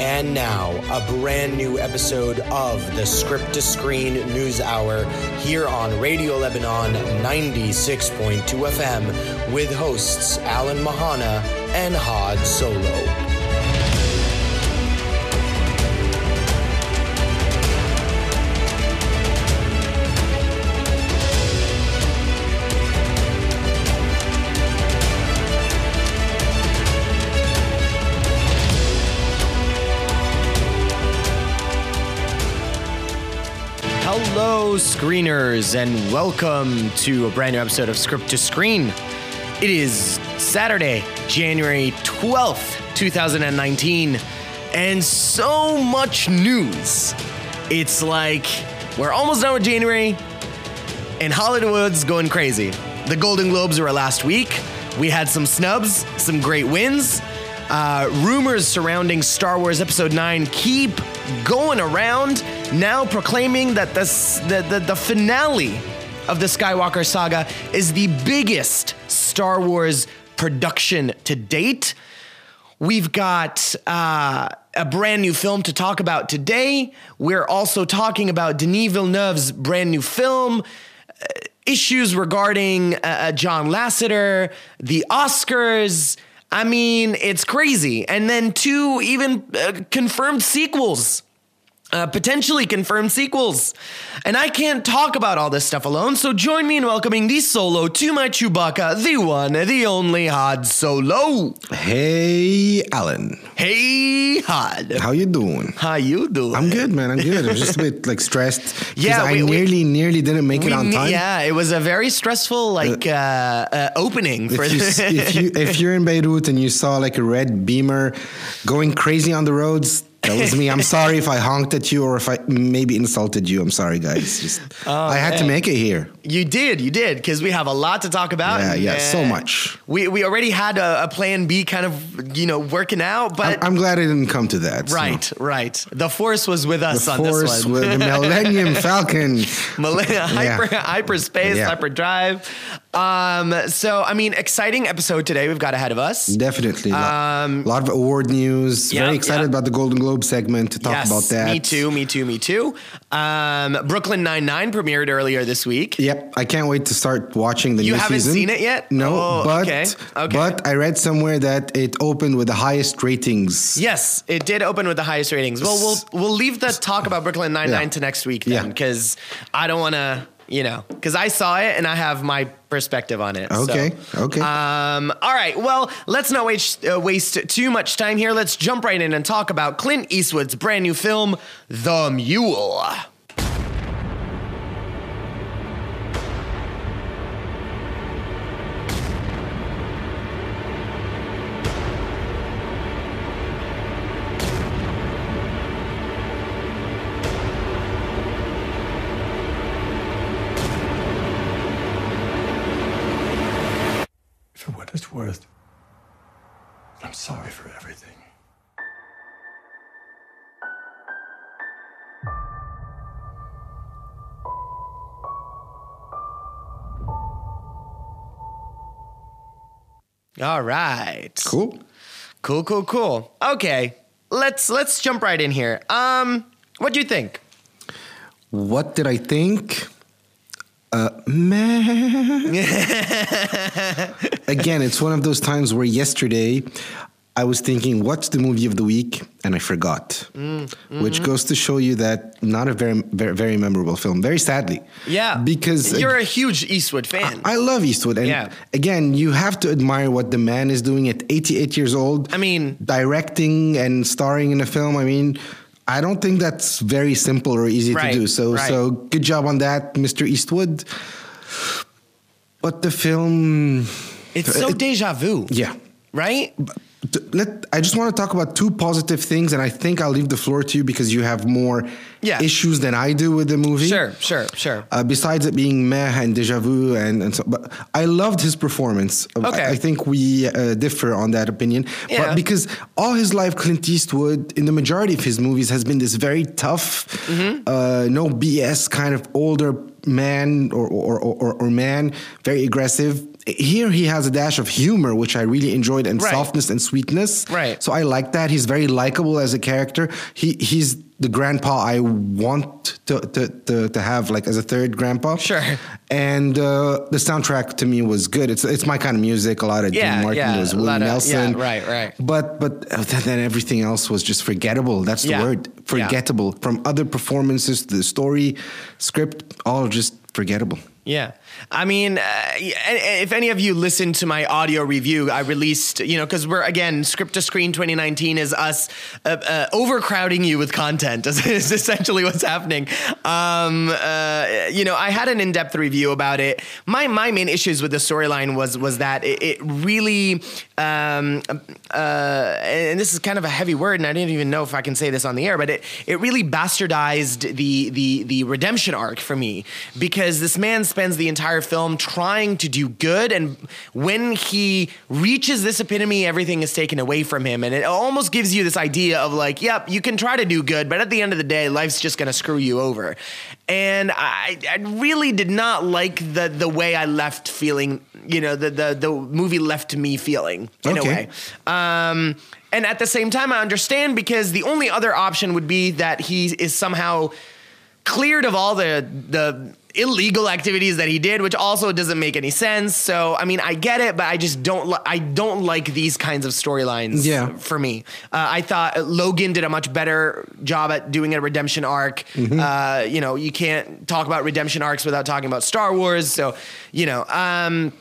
And now, a brand new episode of the Script to Screen News Hour here on Radio Lebanon 96.2 FM with hosts Alan Mahana and Had Solo. Hello, screeners, and welcome to a brand new episode of Script to Screen. It is Saturday, January 12th, 2019, and so much news. It's like we're almost done with January, and Hollywood's going crazy. The Golden Globes were last week. We had some snubs, some great wins. Uh, rumors surrounding Star Wars Episode 9 keep going around, now proclaiming that this, the, the, the finale of the Skywalker saga is the biggest Star Wars production to date. We've got uh, a brand new film to talk about today. We're also talking about Denis Villeneuve's brand new film, uh, issues regarding uh, uh, John Lasseter, the Oscars. I mean, it's crazy. And then two even uh, confirmed sequels. Uh, potentially confirmed sequels. And I can't talk about all this stuff alone, so join me in welcoming the solo to my Chewbacca, the one, the only Had Solo. Hey, Alan. Hey, Had. How you doing? How you doing? I'm good, man. I'm good. I'm just a bit like stressed. Yeah, I we- we- nearly, nearly didn't make it on time. Yeah, it was a very stressful like uh, uh, opening for If, you, s- if you if you're in Beirut and you saw like a red Beamer going crazy on the roads, that was me. I'm sorry if I honked at you or if I maybe insulted you. I'm sorry, guys. Just oh, I had to make it here. You did, you did, because we have a lot to talk about. Yeah, yeah, so much. We we already had a, a plan B kind of you know working out, but I'm, I'm glad it didn't come to that. so. right, right. The force was with us The on Force this one. with the Millennium Falcon. Millennium, hyper, hyperspace, Yeah. hyperdrive. Um, so I mean, exciting episode today we've got ahead of us. Definitely. A lot, Um, of award news. yeah, Very excited yeah. about the Golden Globe segment to talk yes, about that. me too, me too, me too. Um, Brooklyn Nine Nine premiered earlier this week. Yep, I can't wait to start watching the You new haven't seen it yet? No, Oh, but okay, okay. but I read somewhere that it opened with the highest ratings. Yes, it did open with the highest ratings. Well, we'll we'll leave the talk about Brooklyn Nine Nine Yeah. to next week then, because I don't want to, you know, because I saw it and I have my perspective on it. so. Okay, okay. Um, all right. Well, let's not waste uh, waste too much time here. Let's jump right in and talk about Clint Eastwood's brand new film, The Mule. All right. Cool. Cool. Cool. Cool. Okay. Let's let's jump right in here. Um, what do you think? What did I think? Uh, man. Again, it's one of those times where yesterday I was thinking, what's the movie of the week? And I forgot. Mm, Which mm. goes to show you that not a very, very, very memorable film. Very sadly. Yeah, Because you're a huge Eastwood fan. I love Eastwood. And Yeah. again, you have to admire what the man is doing at 88 years old. I mean- directing and starring in a film. I mean, I don't think that's very simple or easy Right, to do. So, right. so good job on that, Mr. Eastwood. But the film, it's so it- deja vu. yeah. Right? Let, I just want to talk about two positive things, and I think I'll leave the floor to you because you have more Yeah. issues than I do with the movie. Sure, sure, sure. Uh, besides it being meh and deja vu, and, and so, but I loved his performance. Uh, Okay. I, I think we uh, differ on that opinion. Yeah. But because all his life, Clint Eastwood, in the majority of his movies, has been this very tough, Mm-hmm. uh, no BS kind of older man or, or, or, or man, very aggressive. Here he has a dash of humor, which I really enjoyed, and Right. softness and sweetness. Right. So I like that. He's very likable as a character. He he's the grandpa I want to to, to, to have like as a third grandpa. Sure. And uh, the soundtrack to me was good. It's it's my kind of music. A lot of Yeah, Dean Martin. yeah, was Willie Nelson. yeah, right, right. But but then everything else was just forgettable. That's the Yeah. word. Forgettable. From other performances to the story, script, all just forgettable. Yeah. I mean, uh, if any of you listened to my audio review, I released, you know, because we're, again, Script to Screen 2019 is us uh, uh, overcrowding you with content, is, is essentially what's happening. Um, uh, you know, I had an in depth review about it. My, my main issues with the storyline was, was that it, it really, um, uh, and this is kind of a heavy word, and I didn't even know if I can say this on the air, but it, it really bastardized the, the, the redemption arc for me because this man spends the entire film trying to do good, and when he reaches this epitome, everything is taken away from him, and it almost gives you this idea of like, yep, you can try to do good, but at the end of the day, life's just gonna screw you over, and I, I really did not like the the way I left feeling, you know, the the the movie left me feeling in Okay. a way. Um, and at the same time, I understand because the only other option would be that he is somehow cleared of all the the illegal activities that he did, which also doesn't make any sense. So, I mean, I get it, but I just don't. Li- I don't like these kinds of storylines. Yeah. for me, uh, I thought Logan did a much better job at doing a redemption arc. Mm-hmm. Uh, you know, you can't talk about redemption arcs without talking about Star Wars. So, you know, um,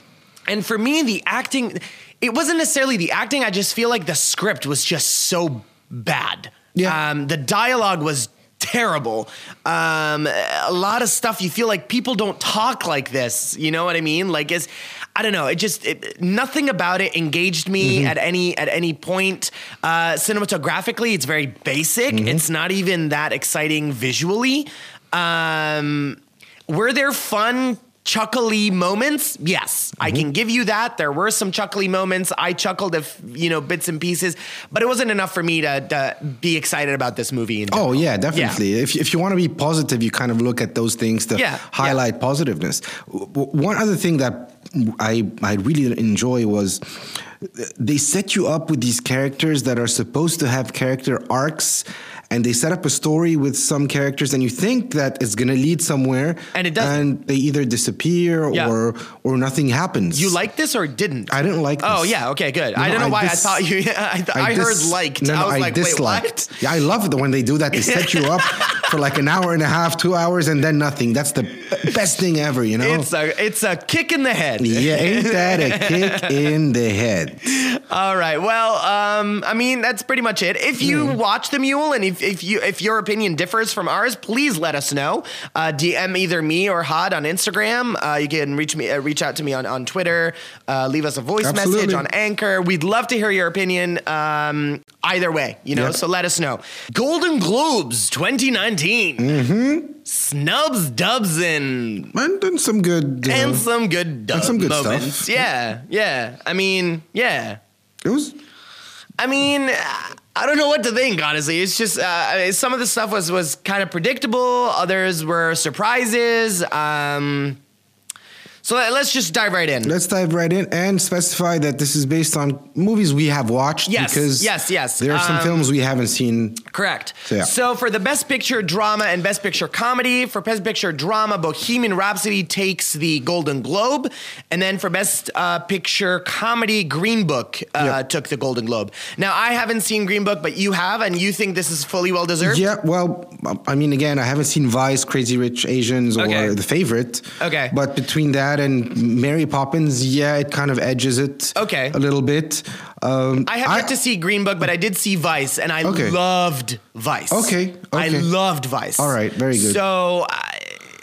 and for me, the acting. It wasn't necessarily the acting. I just feel like the script was just so bad. Yeah. Um, the dialogue was terrible. Um, a lot of stuff you feel like people don't talk like this. You know what I mean? Like it's, I don't know. It just it, nothing about it engaged me at any at any point. Uh, cinematographically, it's very basic. It's not even that exciting visually. Um, were there fun? Chuckly moments, yes, I can give you that. There were some chuckly moments. I chuckled if you know bits and pieces, but it wasn't enough for me to, to be excited about this movie. In Oh yeah, definitely. If if you want to be positive, you kind of look at those things to Yeah, highlight positiveness. W- w- One other thing that I I really enjoy was they set you up with these characters that are supposed to have character arcs. And they set up a story with some characters, and you think that it's going to lead somewhere, And it doesn't. And they either disappear Yeah. or or nothing happens. You like this or didn't? I didn't like. Oh yeah, okay, good. No, I don't know why dis- I thought you. I, th- I, heard dis- liked. No, no, I was like, disliked. wait, what? Yeah, I love it when they do that. They set you up for like an hour and a half, two hours, and then nothing. That's the best thing ever, you know? It's a it's a kick in the head. yeah, ain't that a kick in the head? All right. Well, um, I mean that's pretty much it. If you Hmm. watch the Mule and if, if you if your opinion differs from ours, please let us know. Uh, DM either me or Had on Instagram. Uh, you can reach me uh, reach out to me on on Twitter. Uh, leave us a voice message on Anchor. We'd love to hear your opinion. Um, either way, you know. Yep. So let us know. Golden Globes 2019. Mm-hmm. Snubs, dubs, and And then some good. Uh, and some good dub some good moments. stuff. Yeah, yeah. I mean, yeah. it was. I mean, I don't know what to think. Honestly, it's just uh, some of the stuff was was kind of predictable. Others were surprises. Um, so let- let's just dive right in. Let's dive right in and specify that this is based on movies we have watched. Yes, because yes, yes. There are some Um, films we haven't seen. Correct. So, yeah. So for the Best Picture drama and Best Picture comedy, for Best Picture drama, Bohemian Rhapsody takes the Golden Globe, and then for Best uh, Picture comedy, Green Book uh, Yep. took the Golden Globe. Now I haven't seen Green Book, but you have, and you think this is fully well deserved. Yeah, well, I mean, again, I haven't seen Vice, Crazy Rich Asians, or Okay. The Favorite. Okay. But between that and Mary Poppins, yeah, it kind of edges it. Okay. A little bit. Um, I have yet to see Green Book, but I did see Vice, and I Okay. loved Vice. Okay, I loved Vice. All right, very good. So, I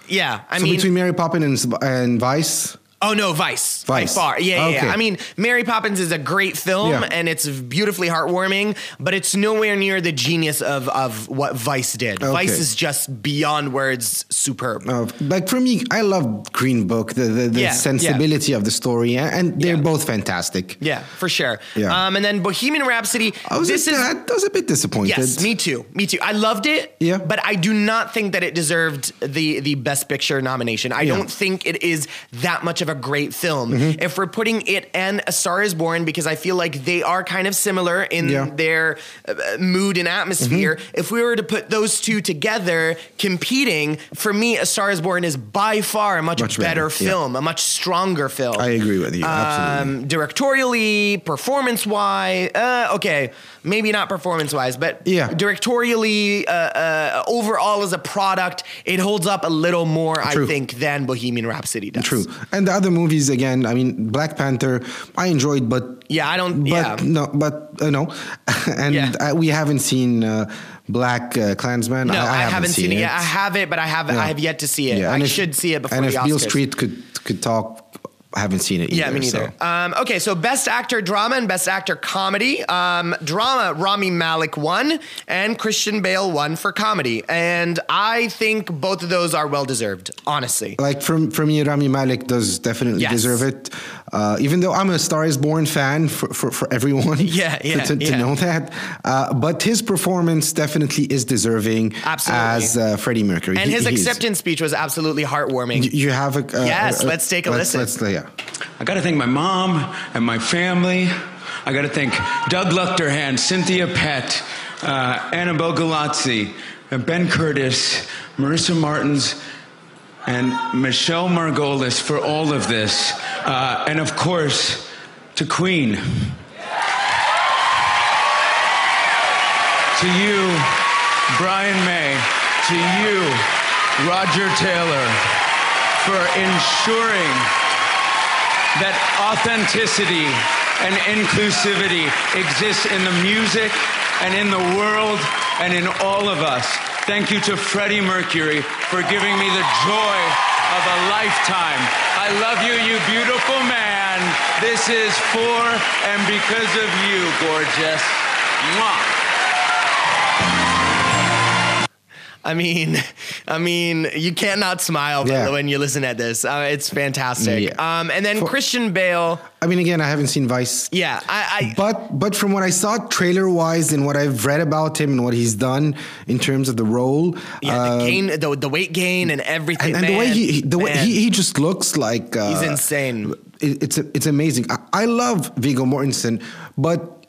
yeah, I So mean, between Mary Poppins and, and Vice, Oh no, Vice. By Vice. far. Yeah, yeah, Okay. yeah. I mean, Mary Poppins is a great film Yeah. and it's beautifully heartwarming, but it's nowhere near the genius of of what Vice did. Okay. Vice is just beyond words superb. uh, like for me, I love Green Book, the the, the Yeah, sensibility of the story, and- they're Yeah. both fantastic. yeah, for sure. Yeah. Um, and then Bohemian Rhapsody. I was, this a, is I was a bit disappointed. Yes, me too. Me too. I loved it. Yeah. But I do not think that it deserved the the Best Picture nomination. I Yeah. don't think it is that much of a great film. Mm-hmm. If we're putting it and A Star Is Born, because I feel like they are kind of similar in Yeah. Mm-hmm. their uh, mood and atmosphere. If we were to put those two together, competing for me, A Star Is Born is by far a much, Much better, better, yeah. film, a much stronger film. I agree with you. Absolutely. Um, directorially, performance wise, uh, okay, maybe not performance wise, but Yeah. directorially, uh, uh, overall as a product, it holds up a little more, I think, than Bohemian Rhapsody does. True. And the other movies, again, I mean, Black Panther, I enjoyed, but Yeah, I don't. but yeah. no, but uh, no, and Yeah. I, we haven't seen uh, Black uh, Klansman. No, I, haven't, haven't seen it. yet. I have it, but I have Yeah. I have yet to see it. Yeah, I and if- should see it before And if. Beale Street could could talk, I haven't seen it. Yeah, me neither. so. Um, okay, so best actor drama and best actor comedy. Um, drama, Rami Malek won, and Christian Bale won for comedy. And I think both of those are well deserved, honestly. Like from for me, Rami Malek does definitely Yes. deserve it. Uh, even though I'm a Star Is Born fan for, for, for everyone, Yeah, to- yeah, to, to yeah. know that. Uh, but his performance definitely is deserving Absolutely. as uh, Freddie Mercury. And He- his acceptance speech was absolutely heartwarming. You- have a uh, Yes, let's take a let's, listen. Let's, yeah. I got to thank my mom and my family. I got to thank Doug Luchterhand, Cynthia Pett, uh, Annabelle Galazzi, Ben Curtis, Marissa Martins, and Michelle Margolis for all of this. Uh, and of course, to Queen. To you, Brian May. To you, Roger Taylor, for ensuring that authenticity and inclusivity exists in the music and in the world and in all of us. Thank you to Freddie Mercury for giving me the joy of a lifetime. I love you, you beautiful man. This is for and because of you, gorgeous. Mwah. I mean, I mean, you cannot smile Yeah. when you listen at this. Uh, it's fantastic. Yeah. Um, and then For- Christian Bale. I mean, again, I haven't seen Vice. Yeah, I, I But but from what I saw trailer wise and what I've read about him and what he's done in terms of the role, yeah, uh, the gain, the, the weight gain, and everything. and, and the way he he- the way he, he just looks like uh, He's insane. it- it's it's amazing. I, I love Viggo Mortensen, but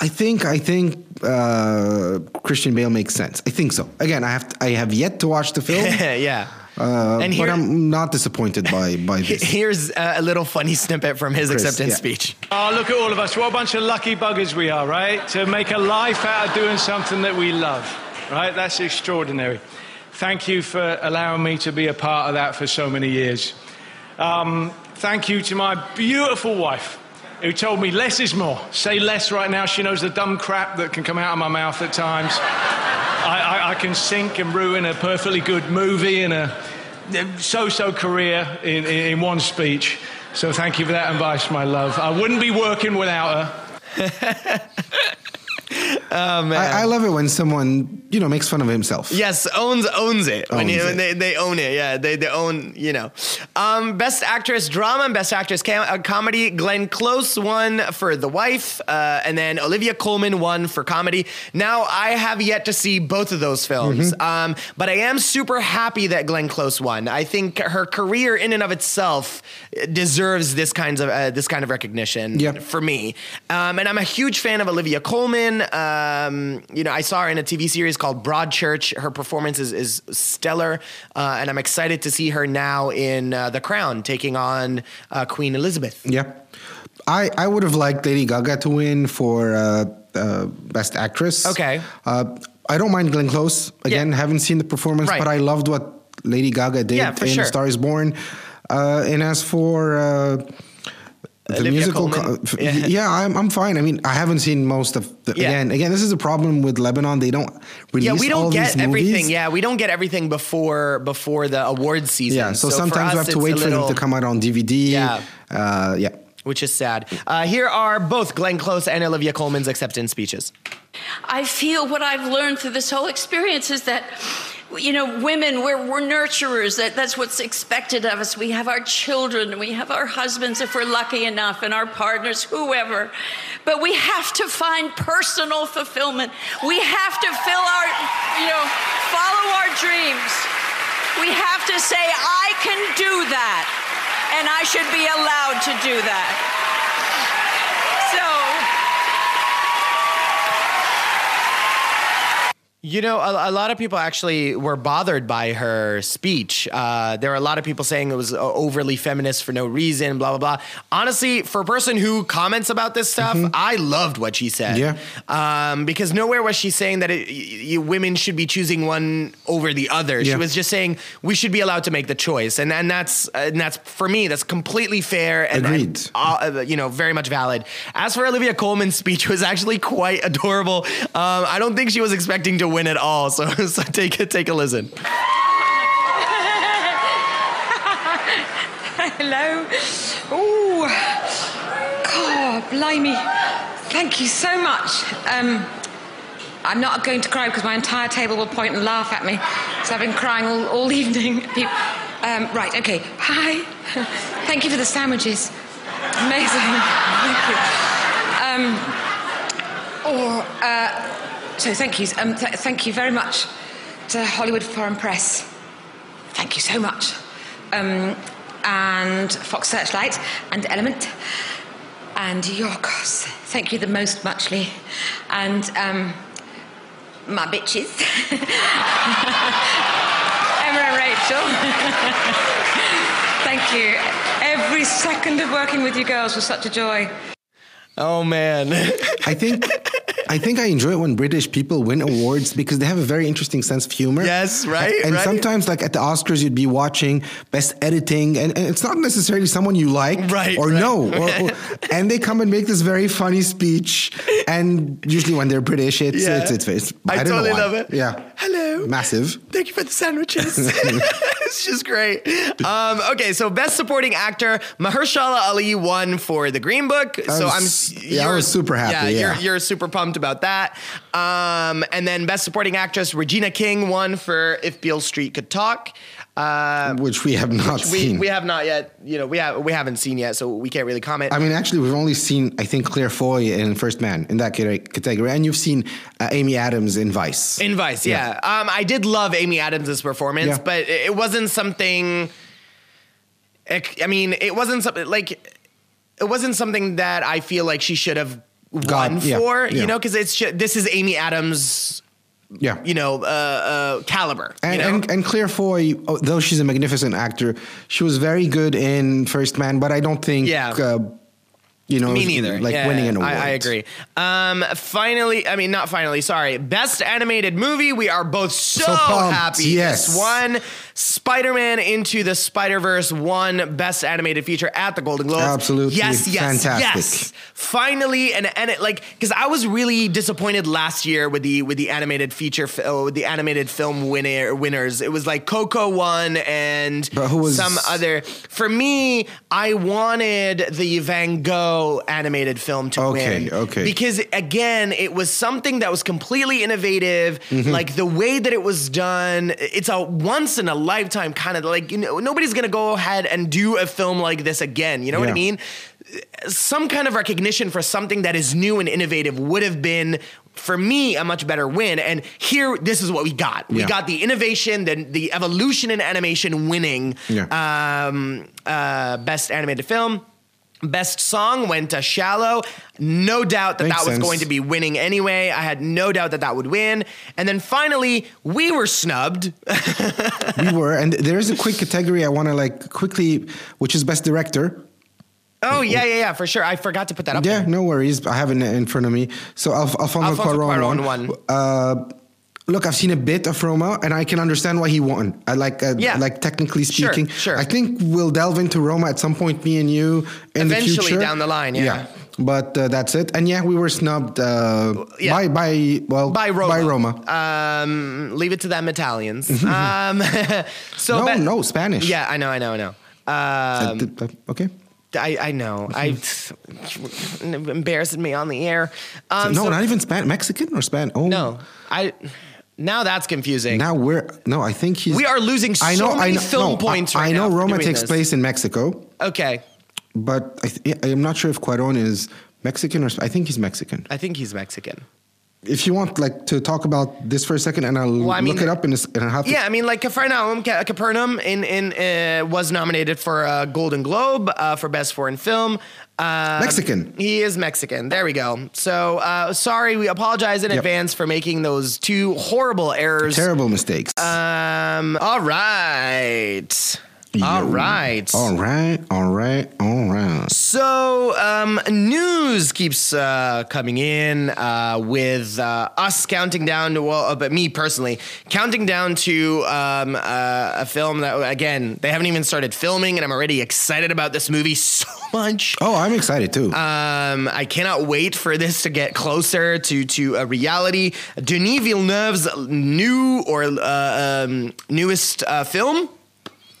I think I think uh, Christian Bale makes sense. I think so. Again, I have I have yet to watch the film, yeah. uh, And here- but I'm not disappointed by by this. Here's uh, a little funny snippet from his Chris, acceptance yeah. speech. Oh, look at all of us. What a bunch of lucky buggers we are, right? To make a life out of doing something that we love, right? That's extraordinary. Thank you for allowing me to be a part of that for so many years. Um, thank you to my beautiful wife who told me less is more. Say less right now. She knows the dumb crap that can come out of my mouth at times. I, I, I can sink and ruin a perfectly good movie and a so-so career in, in, in one speech. So thank you for that advice, my love. I wouldn't be working without her. I, I love it when someone you know makes fun of himself. Yes, owns owns it. when you, it. when they, they own it. Yeah, they, they own, you know. Um, best actress drama and best actress cam- uh, comedy. Glenn Close won for The Wife, uh, and then Olivia Colman won for comedy. Now, I have yet to see both of those films, Mm-hmm. um, but I am super happy that Glenn Close won. I think her career in and of itself deserves this kinds of uh, this kind of recognition Yeah. for me. Um, and I'm a huge fan of Olivia Colman. Um, you know, I saw her in a TV series called Broadchurch. Her performance is, is stellar, uh, and I'm excited to see her now in uh, The Crown, taking on uh, Queen Elizabeth. Yeah. I, I would have liked Lady Gaga to win for uh, uh, Best Actress. Okay. Uh, I don't mind Glenn Close. Again, Yeah. haven't seen the performance, Right. but I loved what Lady Gaga did Yeah, in sure. Star is Born. Uh, and as for uh, the Olivia musical, co- Yeah. yeah, I'm, I'm fine. I mean, I haven't seen most of the, Yeah. again, again, this is a problem with Lebanon. They don't release Yeah, we don't these get everything. movies. Yeah, we don't get everything before before the awards season. Yeah, so, for sometimes we have to wait a for them to come out on DVD. Yeah. Uh, yeah. which is sad. Uh, here are both Glenn Close and Olivia Colman's acceptance speeches. I feel what I've learned through this whole experience is that, you know, women, we're, we're nurturers. That, that's what's expected of us. We have our children, we have our husbands if we're lucky enough, and our partners, whoever. But we have to find personal fulfillment. We have to fill our, you know, follow our dreams. We have to say, I can do that. and I should be allowed to do that. You know, a, a, lot of people actually were bothered by her speech. Uh, there were a lot of people saying it was uh, overly feminist for no reason, blah, blah, blah. Honestly, for a person who comments about this stuff, mm-hmm. I loved what she said. Yeah. Um, because nowhere was she saying that it, women should be choosing one over the other. Yeah. She was just saying we should be allowed to make the choice. And, and, that's, and that's, for me, that's completely fair and, Agreed. And, uh, you know, very much valid. As for Olivia Colman's speech, was actually quite adorable. Um, I don't think she was expecting to win at all. So, so take a take a listen. Hello. Oh, God, blimey. Thank you so much. Um, I'm not going to cry because my entire table will point and laugh at me. So I've been crying all, all evening. Um, right, okay. Hi. Thank you for the sandwiches. Amazing. Thank you. Um, or, uh, so thank you. Um, th- thank you very much to Hollywood Foreign Press. Thank you so much. Um, and Fox Searchlight and Element and Yorgos. Thank you the most muchly. And um, my bitches. Emma and Rachel. Thank you. Every second of working with you girls was such a joy. Oh man. I think I think I enjoy it when British people win awards because they have a very interesting sense of humor. Yes, right. And right. sometimes, like at the Oscars, you'd be watching best editing, and, and it's not necessarily someone you like right, or right. know. Or, or, and they come and make this very funny speech. And usually, when they're British, it's yeah. it's, it's, it's I, I totally love it. Yeah. Hello. Massive. Thank you for the sandwiches. it's just great. Um, okay, so best supporting actor Mahershala Ali won for The Green Book. so I'm yeah, I was super happy. Yeah, yeah. You're, you're super pumped about that. Um, and then best supporting actress Regina King won for If Beale Street Could Talk. Uh, which we have not seen. We have not yet. You know, we have we haven't seen yet, so we can't really comment. I mean, actually, we've only seen I think Claire Foy in First Man in that category, and you've seen uh, Amy Adams in Vice. In Vice, yeah. yeah. Um, I did love Amy Adams' performance, yeah. but it wasn't something. I mean, it wasn't something like it wasn't something that I feel like she should have won yeah, for. You know, because it's this is Amy Adams yeah, you know, uh, uh, caliber. And, you know? and, and Claire Foy, though she's a magnificent actor, she was very good in First Man, but I don't think. Yeah. Uh, you know, me neither. Like yeah, winning an award. I, I agree. Um, finally, I mean, not finally. Sorry, best animated movie. We are both so, So pumped, happy. yes. This one, Spider-Man into the Spider-Verse won best animated feature at the Golden Globes. Absolutely yes, yes, fantastic. yes. Finally, and and it like because I was really disappointed last year with the with the animated feature with the animated film winner winners. It was like Coco won and was- some other. For me, I wanted the Van Gogh animated film to Okay, win. okay. Because again, it was something that was completely innovative. Mm-hmm. Like the way that it was done, it's a once in a lifetime kind of like you know nobody's gonna go ahead and do a film like this again. You know what I mean? Some kind of recognition for something that is new and innovative would have been. For me, a much better win. And here, this is what we got. We Yeah. got the innovation, the, the evolution in animation winning Yeah. um, uh, best animated film. Best song went to Shallow. No doubt that Makes that was sense. going to be winning anyway. I had no doubt that that would win. And then finally, we were snubbed. we were, and there is a quick category I want to like quickly, which is best director. oh, yeah, yeah, yeah, for sure. I forgot to put that up. Yeah, there. no worries. I have it in front of me. So Alf- Alfonso, Alfonso Cuarón Cuarón won. Uh, look, I've seen a bit of Roma, and I can understand why he won. I like, uh, Yeah. like technically speaking. sure. sure. I think we'll delve into Roma at some point, me and you, in the Eventually future. down the line, yeah. But uh, that's it. And yeah, we were snubbed uh, Yeah. by by well By Roma. By Roma. Um, leave it to them Italians. um, so no, no, Spanish. Yeah, I know, I know, I know. Um, okay. I, I know. I embarrassing me on the air. Um, no, so- not even Span Mexican or Spanish? Oh no. I now that's confusing. Now we're no. I think he's. We are losing so I know. many I know. film no, points I, right I know now Roma takes this. place in Mexico, okay, but I th- I'm not sure if Cuarón is Mexican or. I think he's Mexican. I think he's Mexican. if you want, like, to talk about this for a second, and I'll I mean- look it up in a, and I'll have to. Yeah, I mean, like Capernaum, Capernaum in in uh, was nominated for a Golden Globe uh, for Best Foreign Film. Um, Mexican. He is Mexican. There we go. So uh, sorry, we apologize in Yep. advance for making those two horrible errors. Terrible mistakes. Um. All right. All right. All right, all right, all right. So, um, news keeps uh, coming in uh, with uh, us counting down to, well, uh, but me personally, counting down to um, uh, a film that, again, they haven't even started filming, and I'm already excited about this movie so much. Oh, I'm excited too. Um, I cannot wait for this to get closer to to a reality. Denis Villeneuve's new or uh, um, newest uh, film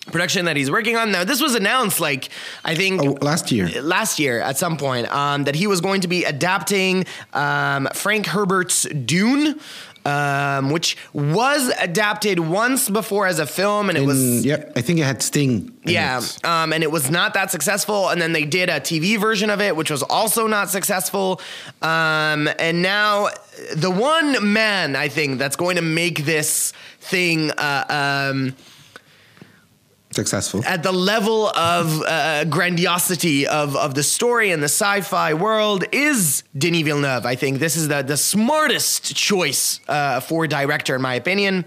production that he's working on. Now, this was announced like I think Oh, last year. last year at some point um, that he was going to be adapting um, Frank Herbert's Dune. Um, which was adapted once before as a film, and it was yep, I think it had Sting. yeah, it. um, and it was not that successful. And then they did a TV version of it, which was also not successful. Um, and now the one man I think that's going to make this thing uh, um, successful. at the level of uh, grandiosity of, of the story and the sci-fi world is Denis Villeneuve. I think this is the the smartest choice uh, for director, in my opinion.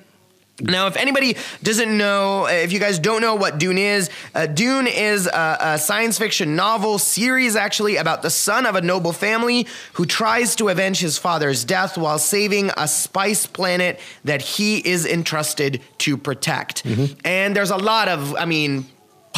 Now, if anybody doesn't know, if you guys don't know what Dune is, uh, Dune is a, a science fiction novel series actually about the son of a noble family who tries to avenge his father's death while saving a spice planet that he is entrusted to protect. And there's a lot of, I mean,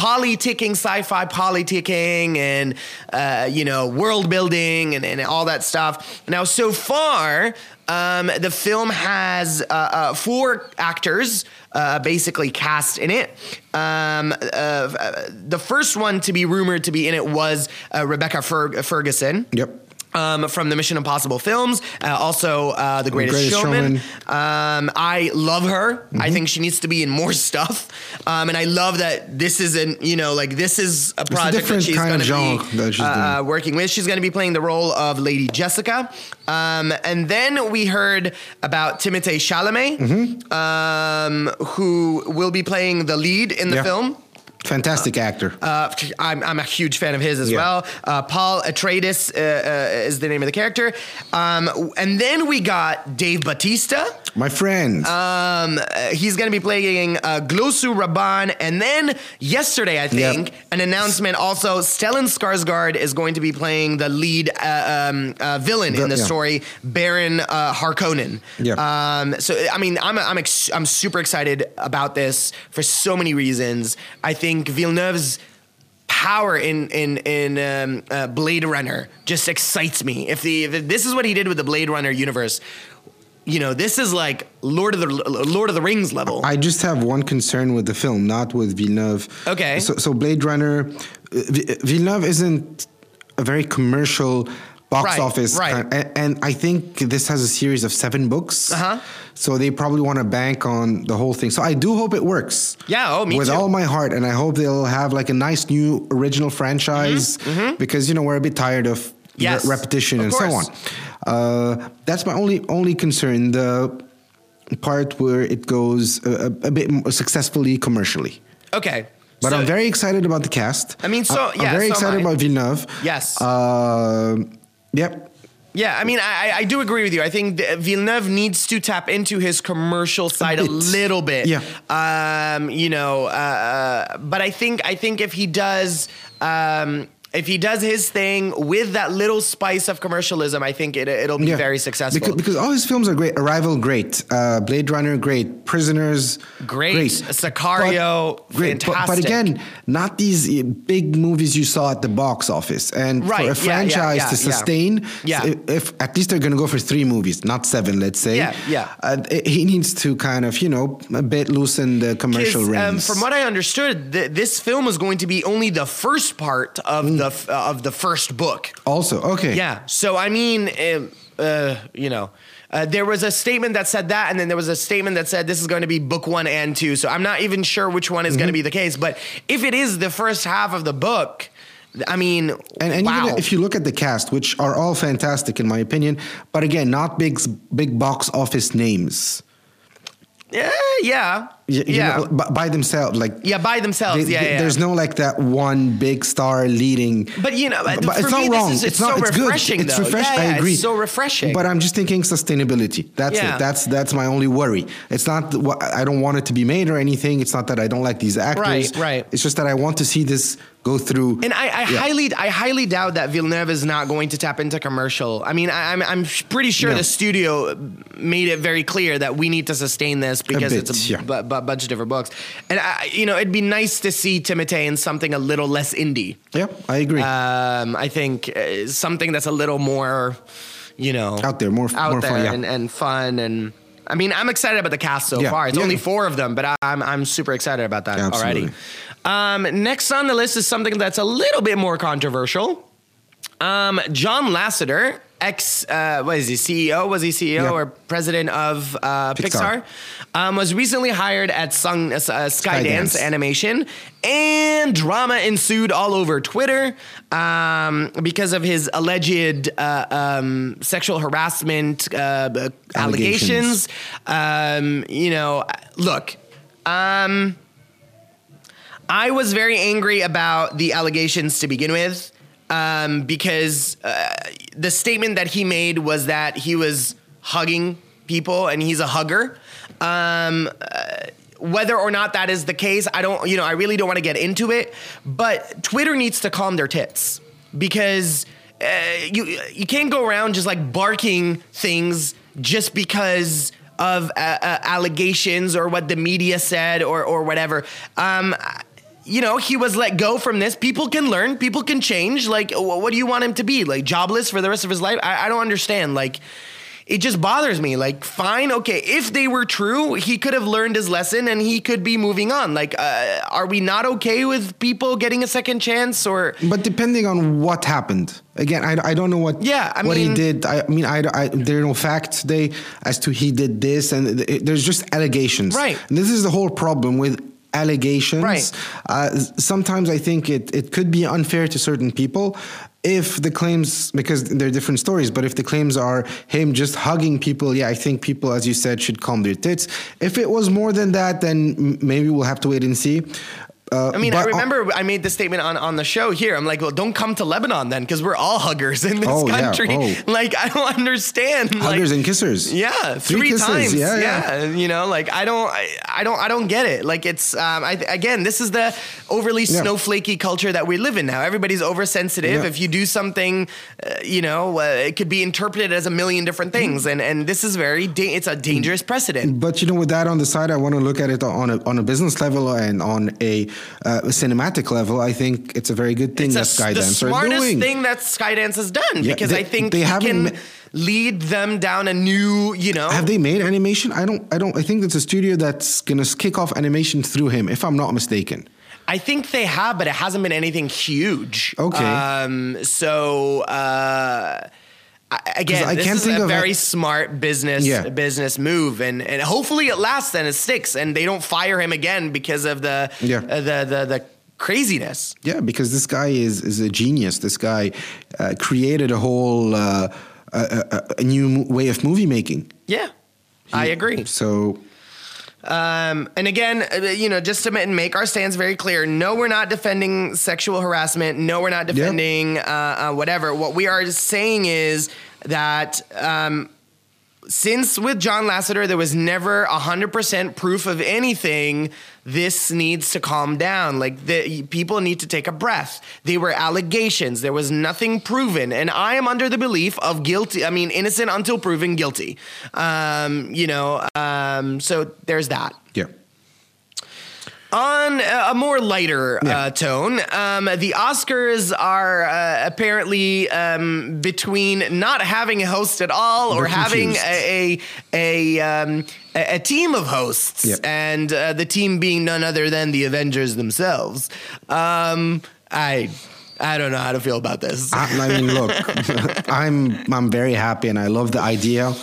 politicking, sci-fi politicking, and uh, you know, world building and, and all that stuff. Now, so far, um, the film has uh, uh, four actors. Uh, basically cast in it. Um, uh, the first one to be rumored to be in it was uh, Rebecca Fer- Ferguson. Yep. Um, from the Mission Impossible films, uh, also uh, The Greatest, Greatest Showman. Showman. Um, I love her. Mm-hmm. I think she needs to be in more stuff. Um, and I love that this isn't, you know, like this is a project that different she's going to be that uh, working with. She's going to be playing the role of Lady Jessica. Um, and then we heard about Timothée Chalamet, Mm-hmm. um, who will be playing the lead in the Yeah. film. Fantastic actor. Uh, I'm, I'm a huge fan of his as Yeah. well. Uh, Paul Atreides uh, uh, is the name of the character. Um, and then we got Dave Bautista. My friend. Um, uh, he's going to be playing uh, Glossu Rabban. And then yesterday, I think, an announcement also Stellan Skarsgård is going to be playing the lead uh, um, uh, villain in the yeah. story, Baron uh, Harkonnen. Yeah. Um, so, I mean, I'm, I'm, ex- I'm super excited about this for so many reasons. I think Villeneuve's power in in in um, uh, Blade Runner just excites me. If the if this is what he did with the Blade Runner universe, you know, this is like Lord of the Lord of the Rings level. I just have one concern with the film, not with Villeneuve. Okay. So, so Blade Runner, uh, Villeneuve isn't a very commercial box Right, office, right. and, and I think this has a series of seven books. Uh-huh. So they probably want to bank on the whole thing. So I do hope it works. Yeah, oh, me with too. all my heart, and I hope they'll have like a nice new original franchise because you know we're a bit tired of Mm-hmm, Yes, re- repetition of and so on. Uh, that's my only only concern. The part where it goes a, a, bit more successfully commercially. okay. But So- I'm very excited about the cast. I mean, so- I- I'm very so excited about Villeneuve. Yes. Uh, yep. Yeah, I mean, I, I- do agree with you. I think Villeneuve needs to tap into his commercial side a, bit. little bit. Yeah. Um, you know, uh, but I think I think if he does. Um, if he does his thing with that little spice of commercialism, I think it, it'll be Yeah. very successful. Because, because all his films are great. Arrival, great. Uh, Blade Runner, great. Prisoners, Great. Sicario, But- great. But, but again, not these big movies you saw at the box office. And Right, for yeah, a yeah, franchise yeah, to sustain, Yeah. if, if at least they're going to go for three movies, not seven, let's say. Yeah, yeah. Uh, he needs to kind of, you know, a bit loosen the commercial um, reins. from what I understood, th- this film is going to be only the first part of Mm. The uh, of the first book. also, okay. Yeah. So I mean, um, uh, you know, uh, there was a statement that said that, and then there was a statement that said this is going to be book one and two. So I'm not even sure which one is going to be the case. But if it is the first half of the book. I mean, And, and wow. even if you look at the cast, which are all fantastic in my opinion, but again, not big big box office names. Yeah, yeah, you yeah, know, by, by themselves, like yeah, by themselves. they- yeah, they- yeah. there's no like that one big star leading. But you know, but it's me, not wrong. This is, it's, not. so it's good. refreshing. It's refreshing. Yeah, yeah, I agree. It's so refreshing. But I'm just thinking sustainability. That's it. That's that's my only worry. It's not I don't want it to be made or anything. It's not that I don't like these actors. Right, right. It's just that I want to see this go through. And I, I Yeah. highly, I highly doubt that Villeneuve is not going to tap into commercial. I mean, I, I'm, I'm pretty sure Yeah. the studio made it very clear that we need to sustain this because bit, it's a yeah. bu- bu- bunch of different books. And I, you know, it'd be nice to see Timothée in something a little less indie. yeah, I agree. Um, I think uh, something that's a little more, you know, Out there, more- out more there fun, yeah. and, and fun and. I mean, I'm excited about the cast so Yeah, far. It's yeah. only four of them, but I'm I'm super excited about that Absolutely. already. Um, next on the list is something that's a little bit more controversial. Um, John Lasseter, ex, uh, what is he, CEO? Was he CEO Yeah. or president of uh, Pixar? Pixar. Um, was recently hired at Sung, uh, Skydance. Animation, and drama ensued all over Twitter um, because of his alleged uh, um, sexual harassment uh, allegations. Allegations. Um, you know, look. I was very angry about the allegations to begin with um, because uh, the statement that he made was that he was hugging people and he's a hugger. Um, uh, whether or not that is the case, I don't, you know, I really don't want to get into it. But Twitter needs to calm their tits because uh, you you can't go around just like barking things just because of uh, uh, allegations or what the media said or or whatever. Um, you know, he was let go from this. People can learn, people can change. Like, what do you want him to be? Like, jobless for the rest of his life? I, I don't understand. Like, it just bothers me. Like, fine, okay, if they were true, he could have learned his lesson and he could be moving on. Like, uh, are we not okay with people getting a second chance or? But depending on what happened, again, I, I don't know what Yeah, I what he mean- did. I, mean, I, I there are no facts today as to he did this, and there's just allegations. Right. And this is the whole problem with allegations. Right. Uh, sometimes I think it it could be unfair to certain people. If the claims, because they're different stories, but if the claims are him just hugging people, yeah, I think people, as you said, should calm their tits. If it was more than that, then maybe we'll have to wait and see. Uh, I mean, I but- remember I made the statement on, on the show here. I'm like, well, don't come to Lebanon then, because we're all huggers in this Oh, yeah. country. Oh. Like, I don't understand. like, Huggers and kissers. Yeah, Three three, kisses. times. Yeah, Yeah, yeah. you know, like I don't, I, I don't, I don't get it. Like it's, um, I, again, this is the overly Yeah. snowflakey culture that we live in now. Everybody's oversensitive. Yeah. If you do something, uh, you know, uh, it could be interpreted as a million different things, and and this is very, da- it's a dangerous precedent. But you know, with that on the side, I want to look at it on a on a business level and on a uh, cinematic level. I think it's a very good thing It's that a, the Skydance are smartest doing. thing that Skydance has done Yeah, because they- I think they haven't can ma- lead them down a new, you know. Have they made animation? I don't. I don't. I think it's a studio that's gonna kick off animation through him, if I'm not mistaken. I think they have, but it hasn't been anything huge. Okay. Um, so uh, I- again, I this can't is think a of very a- smart business Yeah. business move, and and hopefully it lasts and it sticks, and they don't fire him again because of the Yeah. uh, the the the craziness. Yeah, because this guy is is a genius. This guy uh, created a whole uh, a, a, a new way of movie making. Yeah, I agree. So Um, and again, uh, you know, just to ma- make our stance very clear, no, we're not defending sexual harassment. No, we're not defending uh, uh, whatever. What we are saying is that um, since with John Lasseter, there was never 100% proof of anything, this needs to calm down. Like, the, people need to take a breath. They were allegations, there was nothing proven. And I am under the belief of guilty, I mean, innocent until proven guilty. Um, you know, um, so there's that. On a more lighter Yeah. uh, tone, um, the Oscars are uh, apparently um, between not having a host at all or They're having confused. a a, a, um, a, a team of hosts, Yeah. and uh, the team being none other than the Avengers themselves. Um, I I don't know how to feel about this. I, I mean, look, I'm I'm very happy, and I love the idea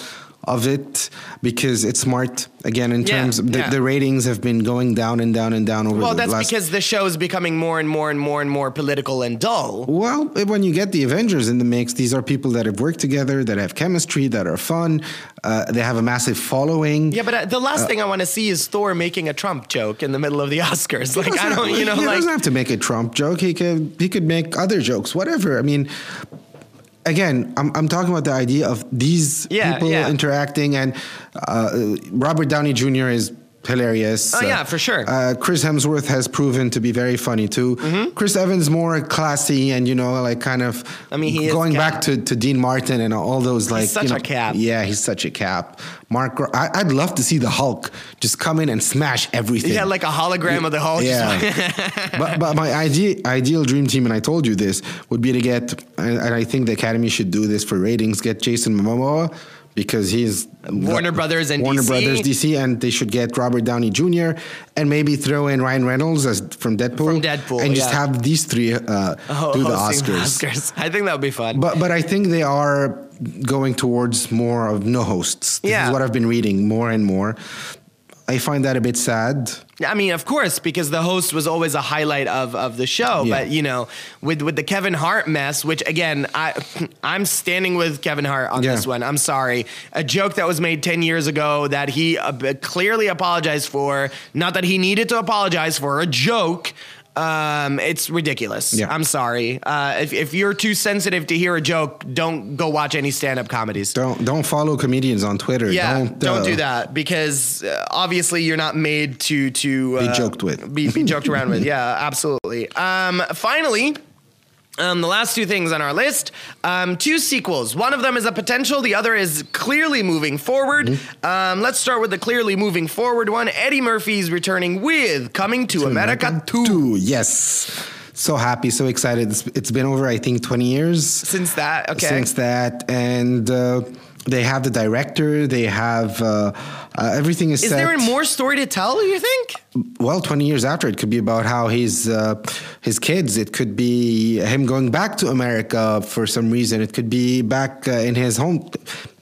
of it because it's smart. Again, in Yeah, terms, the, yeah. the ratings have been going down and down and down over Well, the that's last. because the show is becoming more and more and more and more political and dull. well, when you get the Avengers in the mix, these are people that have worked together, that have chemistry, that are fun. Uh, they have a massive following. Yeah, but uh, the last thing I want to see is Thor making a Trump joke in the middle of the Oscars. Like, I don't, you know, he like. doesn't have to make a Trump joke. He could he could make other jokes, whatever. I mean, again, I'm I'm talking about the idea of these Yeah, people yeah. interacting, and uh, Robert Downey Jr. is hilarious. Oh, yeah, for sure. Uh, Chris Hemsworth has proven to be very funny too. Mm-hmm. Chris Evans more classy and you know like kind of. I mean, he going back to, to Dean Martin and all those like such you know, a cap. Yeah, he's such a cap. Mark, I, I'd love to see the Hulk just come in and smash everything. Yeah, like a hologram of the Hulk. Yeah. but, but my ideal, ideal dream team, and I told you this, would be to get, and, and I think the Academy should do this for ratings, get Jason Momoa because he's Warner Brothers and DC. Warner DC. Brothers DC, and they should get Robert Downey Jr. and maybe throw in Ryan Reynolds as from Deadpool, From Deadpool, and just yeah. have these three uh, Oh, do the hosting Oscars. I think that would be fun. But but I think they are going towards more of no hosts. This Yeah. is what I've been reading more and more. I find that a bit sad. I mean, of course, because the host was always a highlight of, of the show. Yeah. But you know, with with the Kevin Hart mess, which again, I I'm standing with Kevin Hart on Yeah. this one. I'm sorry, a joke that was made ten years ago that he uh, clearly apologized for. Not that he needed to apologize for a joke. Um, it's ridiculous. Yeah. I'm sorry. Uh, if, if you're too sensitive to hear a joke, don't go watch any stand up comedies. Don't don't follow comedians on Twitter. Yeah, don't, don't, uh, do that because uh, obviously you're not made to to Be uh, joked with. Be, be joked around with. Yeah, absolutely. Um, finally. Um, the last two things on our list, um, two sequels. One of them is a potential. The other is clearly moving forward. Mm-hmm. Um, let's start with the clearly moving forward one. Eddie Murphy's returning with Coming to, America, 2. Two, yes. So happy, so excited. It's, it's been over, I think, 20 years Since that, okay. since that. And uh, they have the director, they have uh, uh, everything is, is set. there more story to tell, you think? well 20 years after it could be about how his uh, his kids it could be him going back to america for some reason it could be back uh, in his home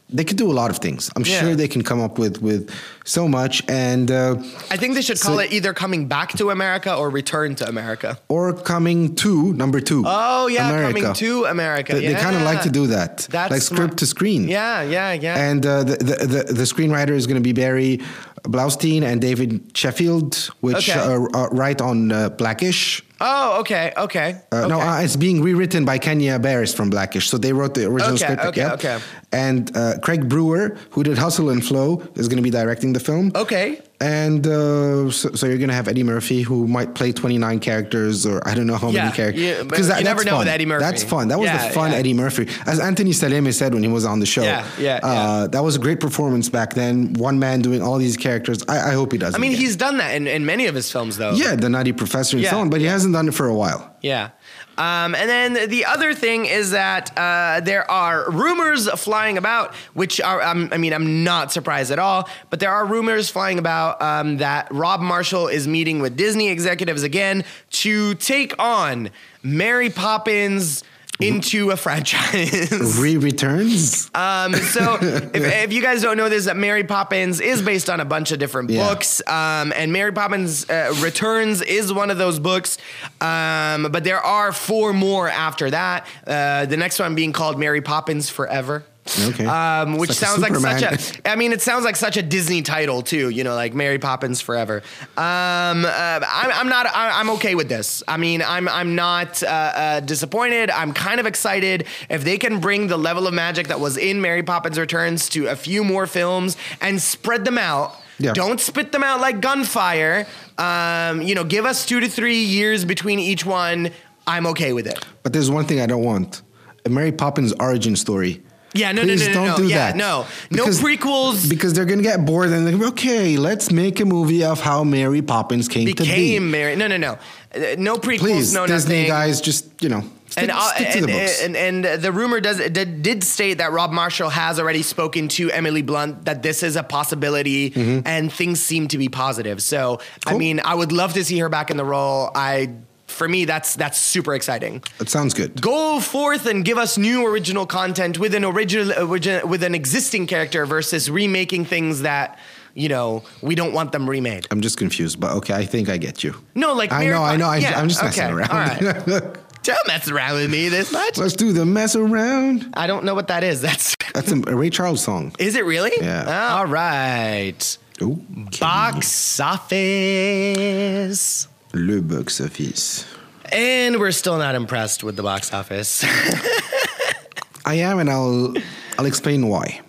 they could do a lot of things i'm Yeah. sure they can come up with with so much and uh, I think they should call So- it either Coming Back to America or Return to America. or coming to number two Oh yeah, America. coming to America. they, yeah. kind of like to do that That's like script to screen Yeah, yeah, yeah. and uh, the, the, the the screenwriter is going to be Barry Blaustein and David Sheffield, which Okay. uh, uh, write on uh, Blackish. Oh, okay, okay. Uh, No, uh, it's being rewritten by Kenya Barris from Blackish. So they wrote the original Okay, script. okay, yeah. okay. And uh, Craig Brewer, who did Hustle and Flow, is going to be directing the film. okay. And uh, so, so you're going to have Eddie Murphy, who might play 29 characters, or I don't know how Yeah, many characters. yeah, but you never know fun. with Eddie Murphy. That's fun. That was Yeah, the fun. Eddie Murphy. As Anthony Salemi said when he was on the show. Yeah, yeah, Uh. That was a great performance back then. One man doing all these characters. I, I hope he does. I mean, again. he's done that in, in many of his films, though. yeah, the Nutty Professor and so on, but he hasn't done it for a while. Yeah. Um, and then the other thing is that uh, there are rumors flying about, which are, um, I mean, I'm not surprised at all, but there are rumors flying about um, that Rob Marshall is meeting with Disney executives again to take on Mary Poppins into a franchise. Re returns. Um, so if, if you guys don't know this, that Mary Poppins is based on a bunch of different Yeah. books, um, and Mary Poppins uh, Returns is one of those books. Um, but there are four more after that. Uh, the next one being called Mary Poppins Forever. Okay. Um, which sounds like such a. I mean, it sounds like such a Disney title too. You know, like Mary Poppins Forever. Um, uh, I'm, I'm not. I, I'm okay with this. I mean, I'm I'm not uh, uh, disappointed. I'm kind of excited if they can bring the level of magic that was in Mary Poppins Returns to a few more films and spread them out. Yeah. Don't spit them out like gunfire. Um, you know, give us two to three years between each one. I'm okay with it. But there's one thing I don't want: a Mary Poppins origin story. Yeah, no, no, Please no, no, don't no. do yeah, that. no, no prequels. Because they're gonna get bored and they're gonna okay, let's make a movie of how Mary Poppins came to be. became Mary. No, no, no, Uh, no prequels. Please, no Disney nothing. guys, just you know, stick, And, uh, stick to and, the books. and, and the rumor does did, did state that Rob Marshall has already spoken to Emily Blunt that this is a possibility and things seem to be positive. So I mean, I would love to see her back in the role. I for me, that's that's super exciting. That sounds good. Go forth and give us new original content with an original, uh, origi- with an existing character versus remaking things that you know we don't want them remade. I'm just confused, but okay, I think I get you. No, like I know, I know. I, yeah, I'm just messing okay, around. All right. Don't mess around with me this much. Let's do the mess around. I don't know what that is. That's That's a, a Ray Charles song. is it really? Yeah. All right. Ooh, Box office. Le box office. And we're still not impressed with the box office. I am, and I'll I'll explain why.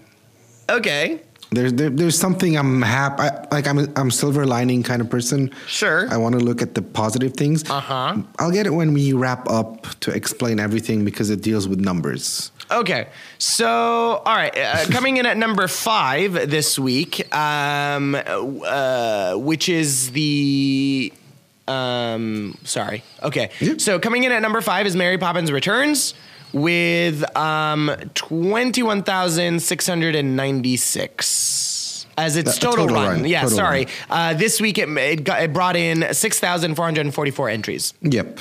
okay. There's there, there's something I'm happy. Like I'm a, I'm silver lining kind of person. Sure. I want to look at the positive things. Uh-huh. I'll get it when we wrap up to explain everything because it deals with numbers. Okay, so all right, uh, coming in at number five this week, um, uh, which is the. Um, sorry. Okay, Yep. so coming in at number five is Mary Poppins Returns with um, twenty one thousand six hundred and ninety six. As its total, total run, run, yeah. total sorry, run. uh, this week it it, got, it brought in six thousand four hundred forty four entries. Yep.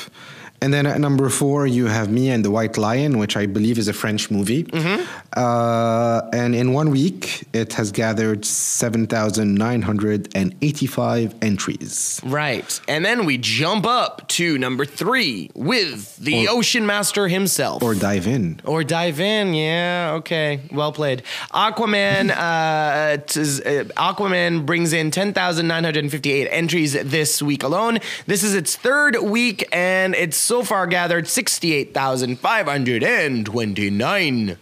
And then at number four, you have Mia and the White Lion, which I believe is a French movie. Mm-hmm. Uh, and in one week, it has gathered 7,985 entries. Right. And then we jump up to number three with the Ocean Master himself. Or dive in. Or dive in, yeah, okay, well played. Aquaman, uh, t- uh, Aquaman brings in ten thousand nine hundred fifty-eight entries this week alone. This is its third week, and it's so far gathered sixty-eight thousand five hundred and twenty-nine.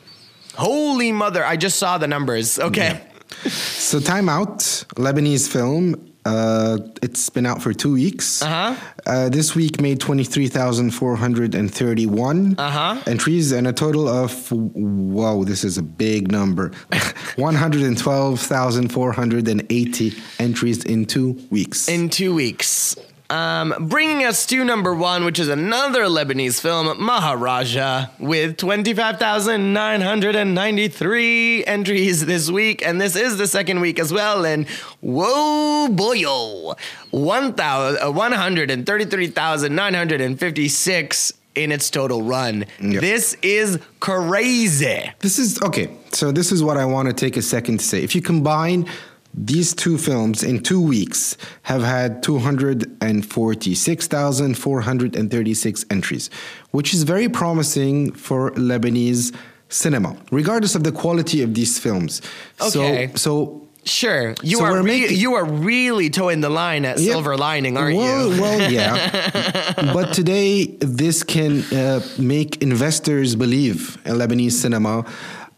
Holy mother! I just saw the numbers. Okay, So, Time Out, Lebanese film. Uh, it's been out for two weeks. Uh-huh. Uh, this week made 23,431 Uh-huh. entries and a total of, whoa, this is a big number 112,480 entries in two weeks. in two weeks. Um, bringing us to number one, which is another Lebanese film, Maharaja, with 25,993 entries this week. And this is the second week as well. And whoa, boyo, 1,000 uh, 133,956 in its total run. Yep. This is crazy. This is okay. So this is what I want to take a second to say. If you combine these two films in two weeks have had 246,436 entries, which is very promising for Lebanese cinema, regardless of the quality of these films. Okay. So, so Sure, you So are re- making- you are really toeing the line at Yep. silver lining, aren't well, you? Well, yeah. but today, this can uh, make investors believe in Lebanese cinema.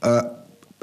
Uh,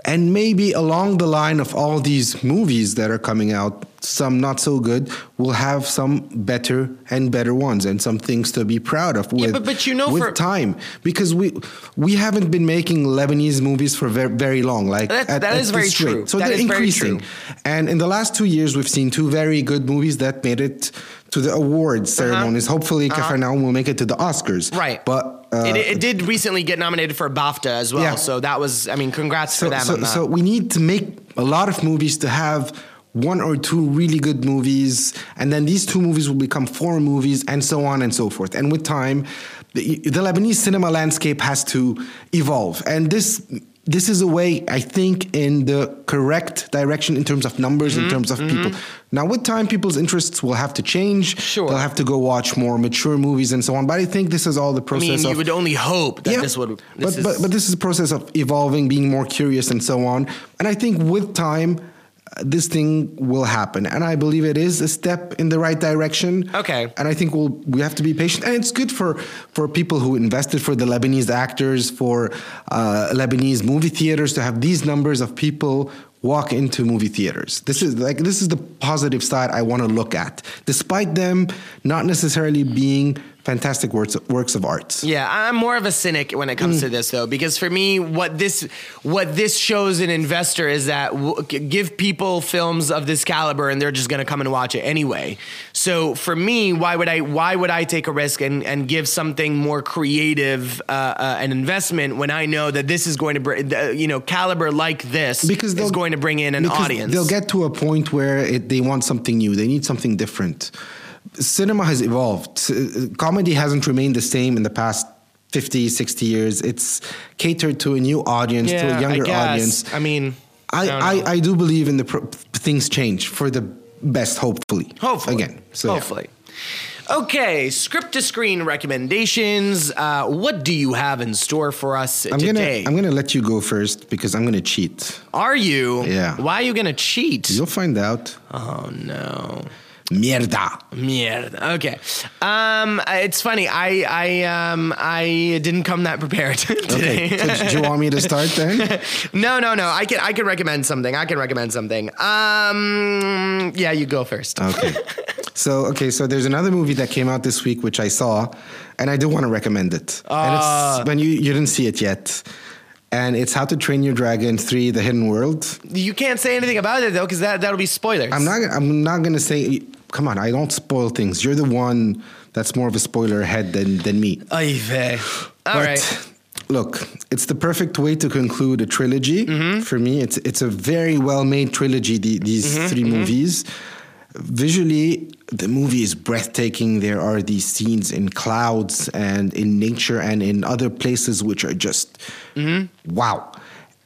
and maybe along the line of all these movies that are coming out, some not so good, we'll have some better and better ones, and some things to be proud of. With, but- but you know with for- time, because we we haven't been making Lebanese movies for very, very long. Like That- at, that at is very rate. true. So That they're increasing. And in the last two years, we've seen two very good movies that made it to the awards ceremonies. Hopefully, Capernaum will make it to the Oscars. Uh-huh. Right. But uh, it, it did recently get nominated for BAFTA as well. Yeah. So that was, I mean, congrats so, for them so, on that. so we need to make a lot of movies to have one or two really good movies, and then these two movies will become four movies, and so on and so forth. And with time, the, the Lebanese cinema landscape has to evolve, and this. This is a way, I think, in the correct direction in terms of numbers, Mm-hmm, in terms of people. Now, with time, people's interests will have to change. Sure. They'll have to go watch more mature movies and so on. But I think this is all the process. I mean, you of would only hope that this would. This but, is, but but this is a process of evolving, being more curious, and so on. And I think with time, this thing will happen. And I believe it is a step in the right direction. Okay. And I think we'll we have to be patient. And it's good for for people who invested, for the Lebanese actors, for uh, Lebanese movie theaters to have these numbers of people walk into movie theaters. This is like this is the positive side I want to look at, despite them not necessarily being fantastic works works of art. Yeah, I'm more of a cynic when it Mm. comes to this though, because for me, what this what this shows an investor is that w- give people films of this caliber and they're just going to come and watch it anyway. So for me, why would I why would I take a risk and, and give something more creative uh, uh, an investment when I know that this is going to bring uh, you know caliber like this because is going to bring in an audience. They'll get to a point where it, they want something new. They need something different. Cinema has evolved. Comedy hasn't remained the same in the past 50, 60 years. It's catered to a new audience, to a younger I audience. I mean, I, don't I. I do believe in the pro- things change for the best, hopefully. Hopefully. Again. So, yeah. Hopefully. Okay, script to screen recommendations. Uh, what do you have in store for us I'm gonna? I'm gonna let you go first because I'm gonna cheat. Are you? Yeah. Why are you gonna cheat? You'll find out. oh no. Mierda. Mierda. Okay. Um, it's funny. I I um I didn't come that prepared today. Okay. so do you want me to start then? no, no, no. I can I can recommend something. I can recommend something. Um, yeah, you go first. Okay. So okay, so there's another movie that came out this week which I saw, and I do want to recommend it. and Ah. it's when you you didn't see it yet, and it's How to Train Your Dragon Three: The Hidden World. You can't say anything about it though, because that that'll be spoilers. I'm not. I'm not gonna say. Come on, I don't spoil things. You're the one that's more of a spoiler head than than me. Vey. All But, right. Look, it's the perfect way to conclude a trilogy. Mm-hmm. For me, it's it's a very well made trilogy. The, these Mm-hmm, 3 movies. Visually, the movie is breathtaking. There are these scenes in clouds and in nature and in other places which are just Mm-hmm. wow.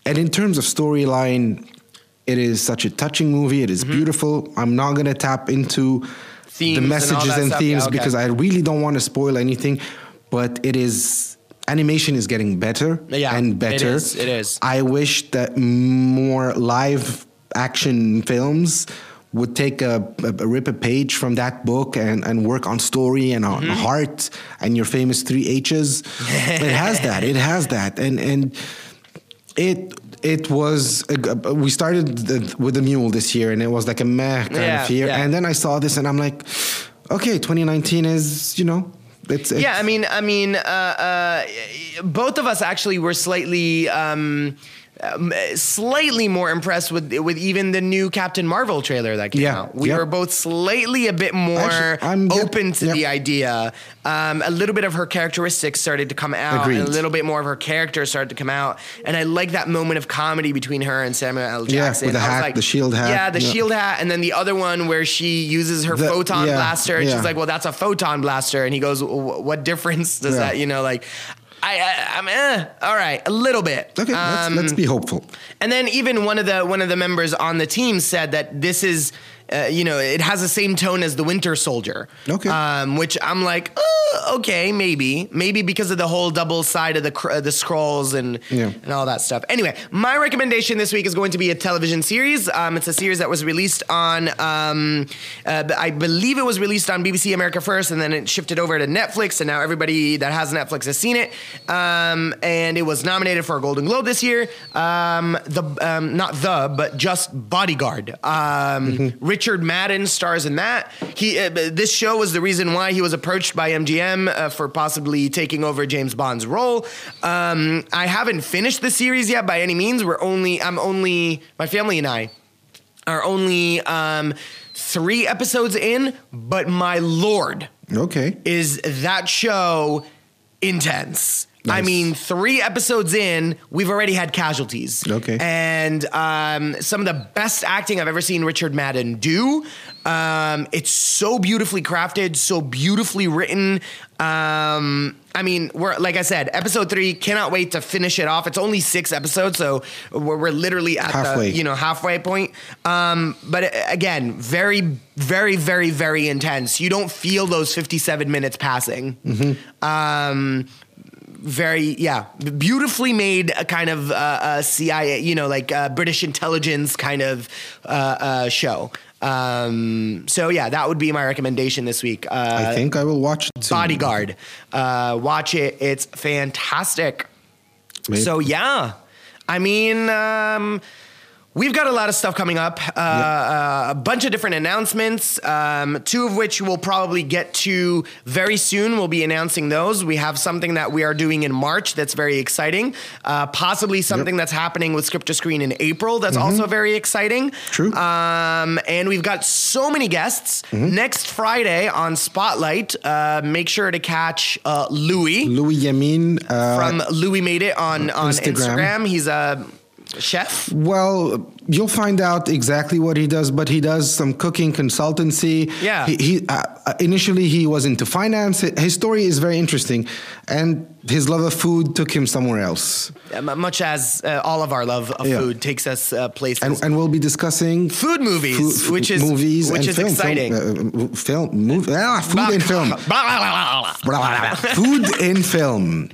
And in terms of storyline, it is such a touching movie. It is Mm-hmm. beautiful. I'm not gonna tap into Themes the messages that and, themes Yeah, okay. because I really don't want to spoil anything. But it is animation is getting better Yeah, and better. is, it is. I wish that more live action films would take a, a, a rip a page from that book and, and work on story and on Mm-hmm. heart and your famous three H's. it has that. It has that. And and it it was a g- we started the, with the mule this year and it was like a meh kind Yeah, of year yeah. and then I saw this and I'm like okay 2019 is you know it's, it's yeah, I mean, I mean, uh, uh, both of us actually were slightly. Um, um, slightly more impressed with with even the new Captain Marvel trailer that came Yeah, out. We yeah. were both slightly a bit more Actually, I'm- yep, open to yep. the idea. Um, a little bit of her characteristics started to come out, Agreed. and a little bit more of her character started to come out. And I like that moment of comedy between her and Samuel L. Yeah, Jackson. with the I hat, like- the shield hat. Yeah, the Yeah. shield hat, and then the other one where she uses her The- photon yeah, blaster, and yeah. she's like, "Well, that's a photon blaster," and he goes, "What difference does Yeah. that?" You know, like. I, I, I'm eh, all right, a little bit. okay let's, Um, let's be hopeful and then even one of the one of the members on the team said that this is, uh, you know, it has the same tone as the Winter Soldier. Okay. Um, which I'm like, uh, okay, maybe, maybe because of the whole double side of the cr- the scrolls and Yeah. and all that stuff. Anyway, my recommendation this week is going to be a television series. Um, it's a series that was released on, um, uh, I believe it was released on BBC America first, and then it shifted over to Netflix, and now everybody that has Netflix has seen it. Um, and it was nominated for a Golden Globe this year. Um, the um, not the, but just Bodyguard. Um, Richard Madden stars in that. He uh, this show was the reason why he was approached by MGM uh, for possibly taking over James Bond's role. Um, I haven't finished the series yet by any means. We're only I'm only my family and I are only um, three episodes in, but my lord okay is that show intense. I mean, three episodes in, we've already had casualties. Okay. And um, some of the best acting I've ever seen Richard Madden do. Um, it's so beautifully crafted, so beautifully written. Um, I mean, we're like I said, episode three. Cannot wait to finish it off. It's only six episodes, so we're, we're literally at Halfway. the you know halfway point. Um, but uh, again, very, very, very, very intense. You don't feel those fifty-seven minutes passing. Um, very yeah beautifully made a kind of uh, uh, cia you know like uh, british intelligence kind of uh, uh, show. Um, so yeah that would be my recommendation this week. Uh, I think I will watch it soon. bodyguard. Uh, watch it. It's fantastic. Maybe- so yeah. I mean um, We've got a lot of stuff coming up, uh, uh, a bunch of different announcements, um, two of which we'll probably get to very soon. We'll be announcing those. We have something that we are doing in March that's very exciting, uh, possibly something that's happening with Script to Screen in April that's also very exciting. Mm-hmm. True. Um, and we've got so many guests. Mm-hmm. Next Friday on Spotlight, uh, make sure to catch uh, Louis Louis Yamin uh, from Louis Made It on, on Instagram. Instagram. He's a chef. Well, you'll find out exactly what he does. But he does some cooking consultancy. Yeah. He, he uh, uh, initially he was into finance. His story is very interesting, and his love of food took him somewhere else. Um, much as uh, all of our love of Yeah. food takes us uh, places. And, and we'll be discussing Food movies, food- which is- movies which is film, exciting. Film, uh, film move, ah, food in film. food in film.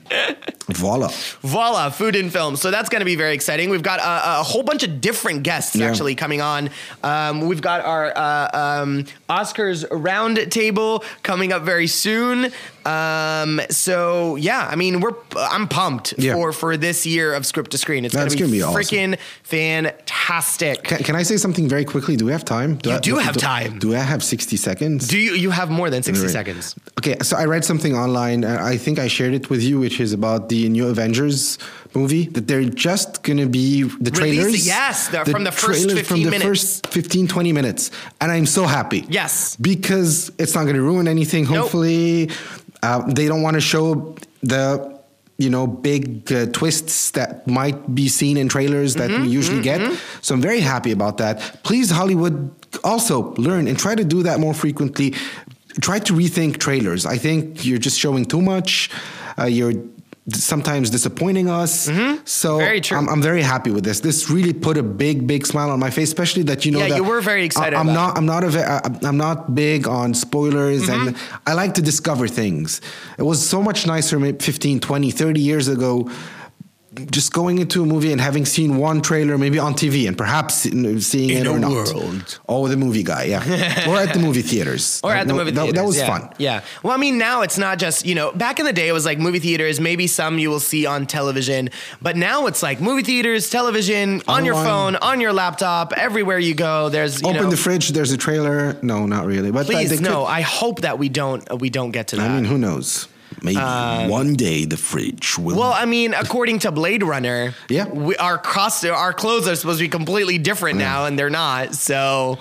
Voila. Voila, food in film. So that's going to be very exciting. We've got a, a whole bunch of different guests Yeah. actually coming on. Um, we've got our uh, um, Oscars roundtable coming up very soon. Um, so yeah, I mean, we're I'm pumped Yeah. for for this year of script to screen. It's going That's to be, gonna be awesome. freaking fantastic. Can, can I say something very quickly? Do we have time? You I- do have time. Do I have 60 seconds? Do you you have more than sixty Right. seconds? Okay, so I read something online. I think I shared it with you, which is about the new Avengers movie. That they're just gonna be the trailers. Release- yes, the- from the first trailers 15 from the minutes. first 15, 20 minutes, and I'm so happy. Yes. because it's not gonna ruin anything. Nope. Hopefully, uh, they don't want to show the. You know, big uh, twists that might be seen in trailers that Mm-hmm, we usually get. So I'm very happy about that. Please, Hollywood, also learn and try to do that more frequently. Try to rethink trailers. I think you're just showing too much. Uh, you're sometimes disappointing us. So Mm-hmm. Very true. I'm, I'm very happy with this. This really put a big, big smile on my face, especially that you know Yeah, that you were very excited I, am about not. I'm not a. ve- I'm not big on spoilers, and Mm-hmm. I like to discover things. It was so much nicer, maybe 15, 20, 30 years ago. Just going into a movie and having seen one trailer, maybe on TV, and perhaps seeing In it or not. world. Oh, the movie guy, yeah, or at the movie theaters, Or at the No, movie that, theaters. That was yeah. fun. Yeah. Well, I mean, now it's not just, you know, back in the day, it was like movie theaters, maybe some you will see on television. But now it's like movie theaters, television, on your phone, on your laptop, everywhere you go. There's, you Open know. the fridge. There's a trailer. No, not really. But please, they could- no. I hope that we don't, we don't get to that. I mean, who knows? Maybe um, one day the fridge will. Well, I mean, according to Blade Runner, Yeah. we, our cost, our clothes are supposed to be completely different now, and they're not. So,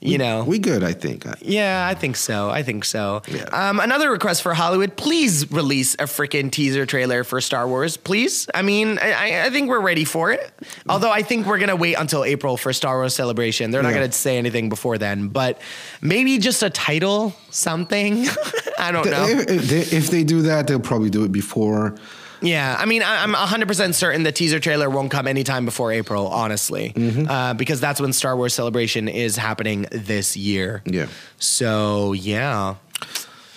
you know, we good, I think. Yeah, I think so. I think so. Yeah. Um, another request for Hollywood: please release a freaking teaser trailer for Star Wars, please. I mean, I- I, I think we're ready for it. Although I think we're gonna wait until April for Star Wars Celebration. They're not Yeah. gonna say anything before then, but maybe just a title, something. I don't know. If, if they, if they do that, they'll probably do it before. Yeah, I mean, I, I'm 100% certain the teaser trailer won't come anytime before April, honestly, Mm-hmm. uh, because that's when Star Wars Celebration is happening this year. Yeah. So, yeah.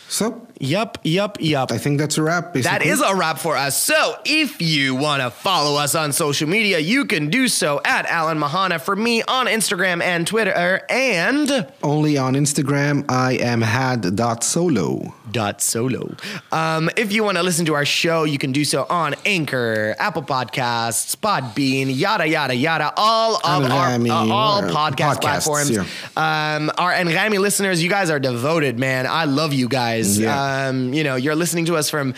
So Yup, yup, yup. I think that's a wrap. Basically. That is a wrap for us. So if you want to follow us on social media, you can do so at Alan Mahana for me on Instagram and Twitter and only on Instagram. I am had.solo. dot solo. Um, if you want to listen to our show, you can do so on Anchor, Apple Podcasts, Podbean, yada yada yada, all of our uh, all uh, podcast podcasts, platforms. Um, our and Rami listeners, you guys are devoted, man. I love you guys. Yeah. Um, you know, you're listening to us from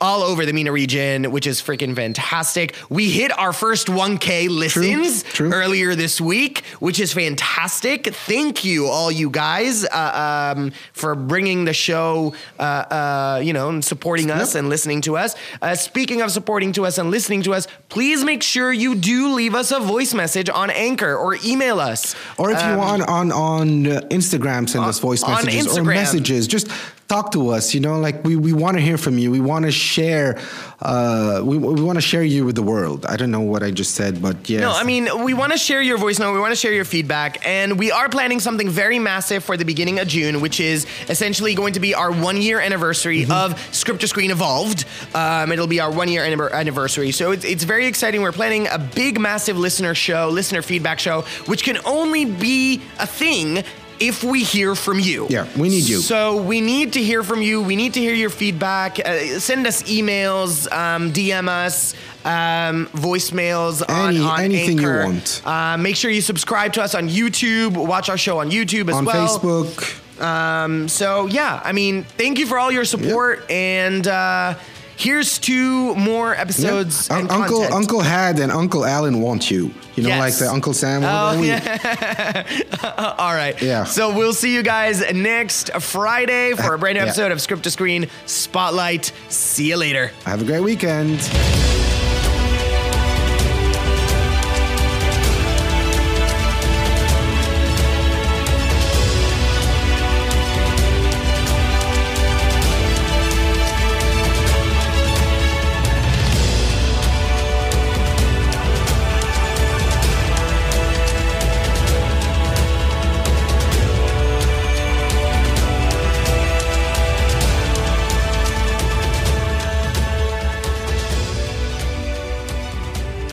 all over the MENA region, which is freaking fantastic. We hit our first 1K listens true. earlier this week, which is fantastic. Thank you, all you guys, uh, um, for bringing the show, uh, uh, you know, and supporting us and listening to us. Uh, speaking of supporting to us and listening to us, please make sure you do leave us a voice message on Anchor or email us. Or if you Um, want on on Instagram, send us voice messages or messages. Just talk to us. You know, like we, we want to hear from you. We want to share. Uh, we we want to share you with the world. I don't know what I just said, but yeah No, I mean, we want to share your voice note. We want to share your feedback. And we are planning something very massive for the beginning of June, which is essentially going to be our one year anniversary of Script to Screen Evolved. Um, it'll be our one year anniversary. So it's, it's very exciting. We're planning a big, massive listener show, listener feedback show, which can only be a thing. If we hear from you. Yeah, we need you. So we need to hear from you. We need to hear your feedback. Uh, send us emails, um, DM us, um, voicemails Any- on anything you want. Uh, make sure you subscribe to us on YouTube. Watch our show on YouTube as on well. On Facebook. Um, so yeah, I mean, thank you for all your support, and uh, here's two more episodes. Un- and Uncle content. Uncle Had and Uncle Alan want you. You know, Yes. like the Uncle Sam. Oh, we- All right. Yeah. So we'll see you guys next Friday for a eh, brand new Yeah. episode of Script to Screen Spotlight. See you later. Have a great weekend.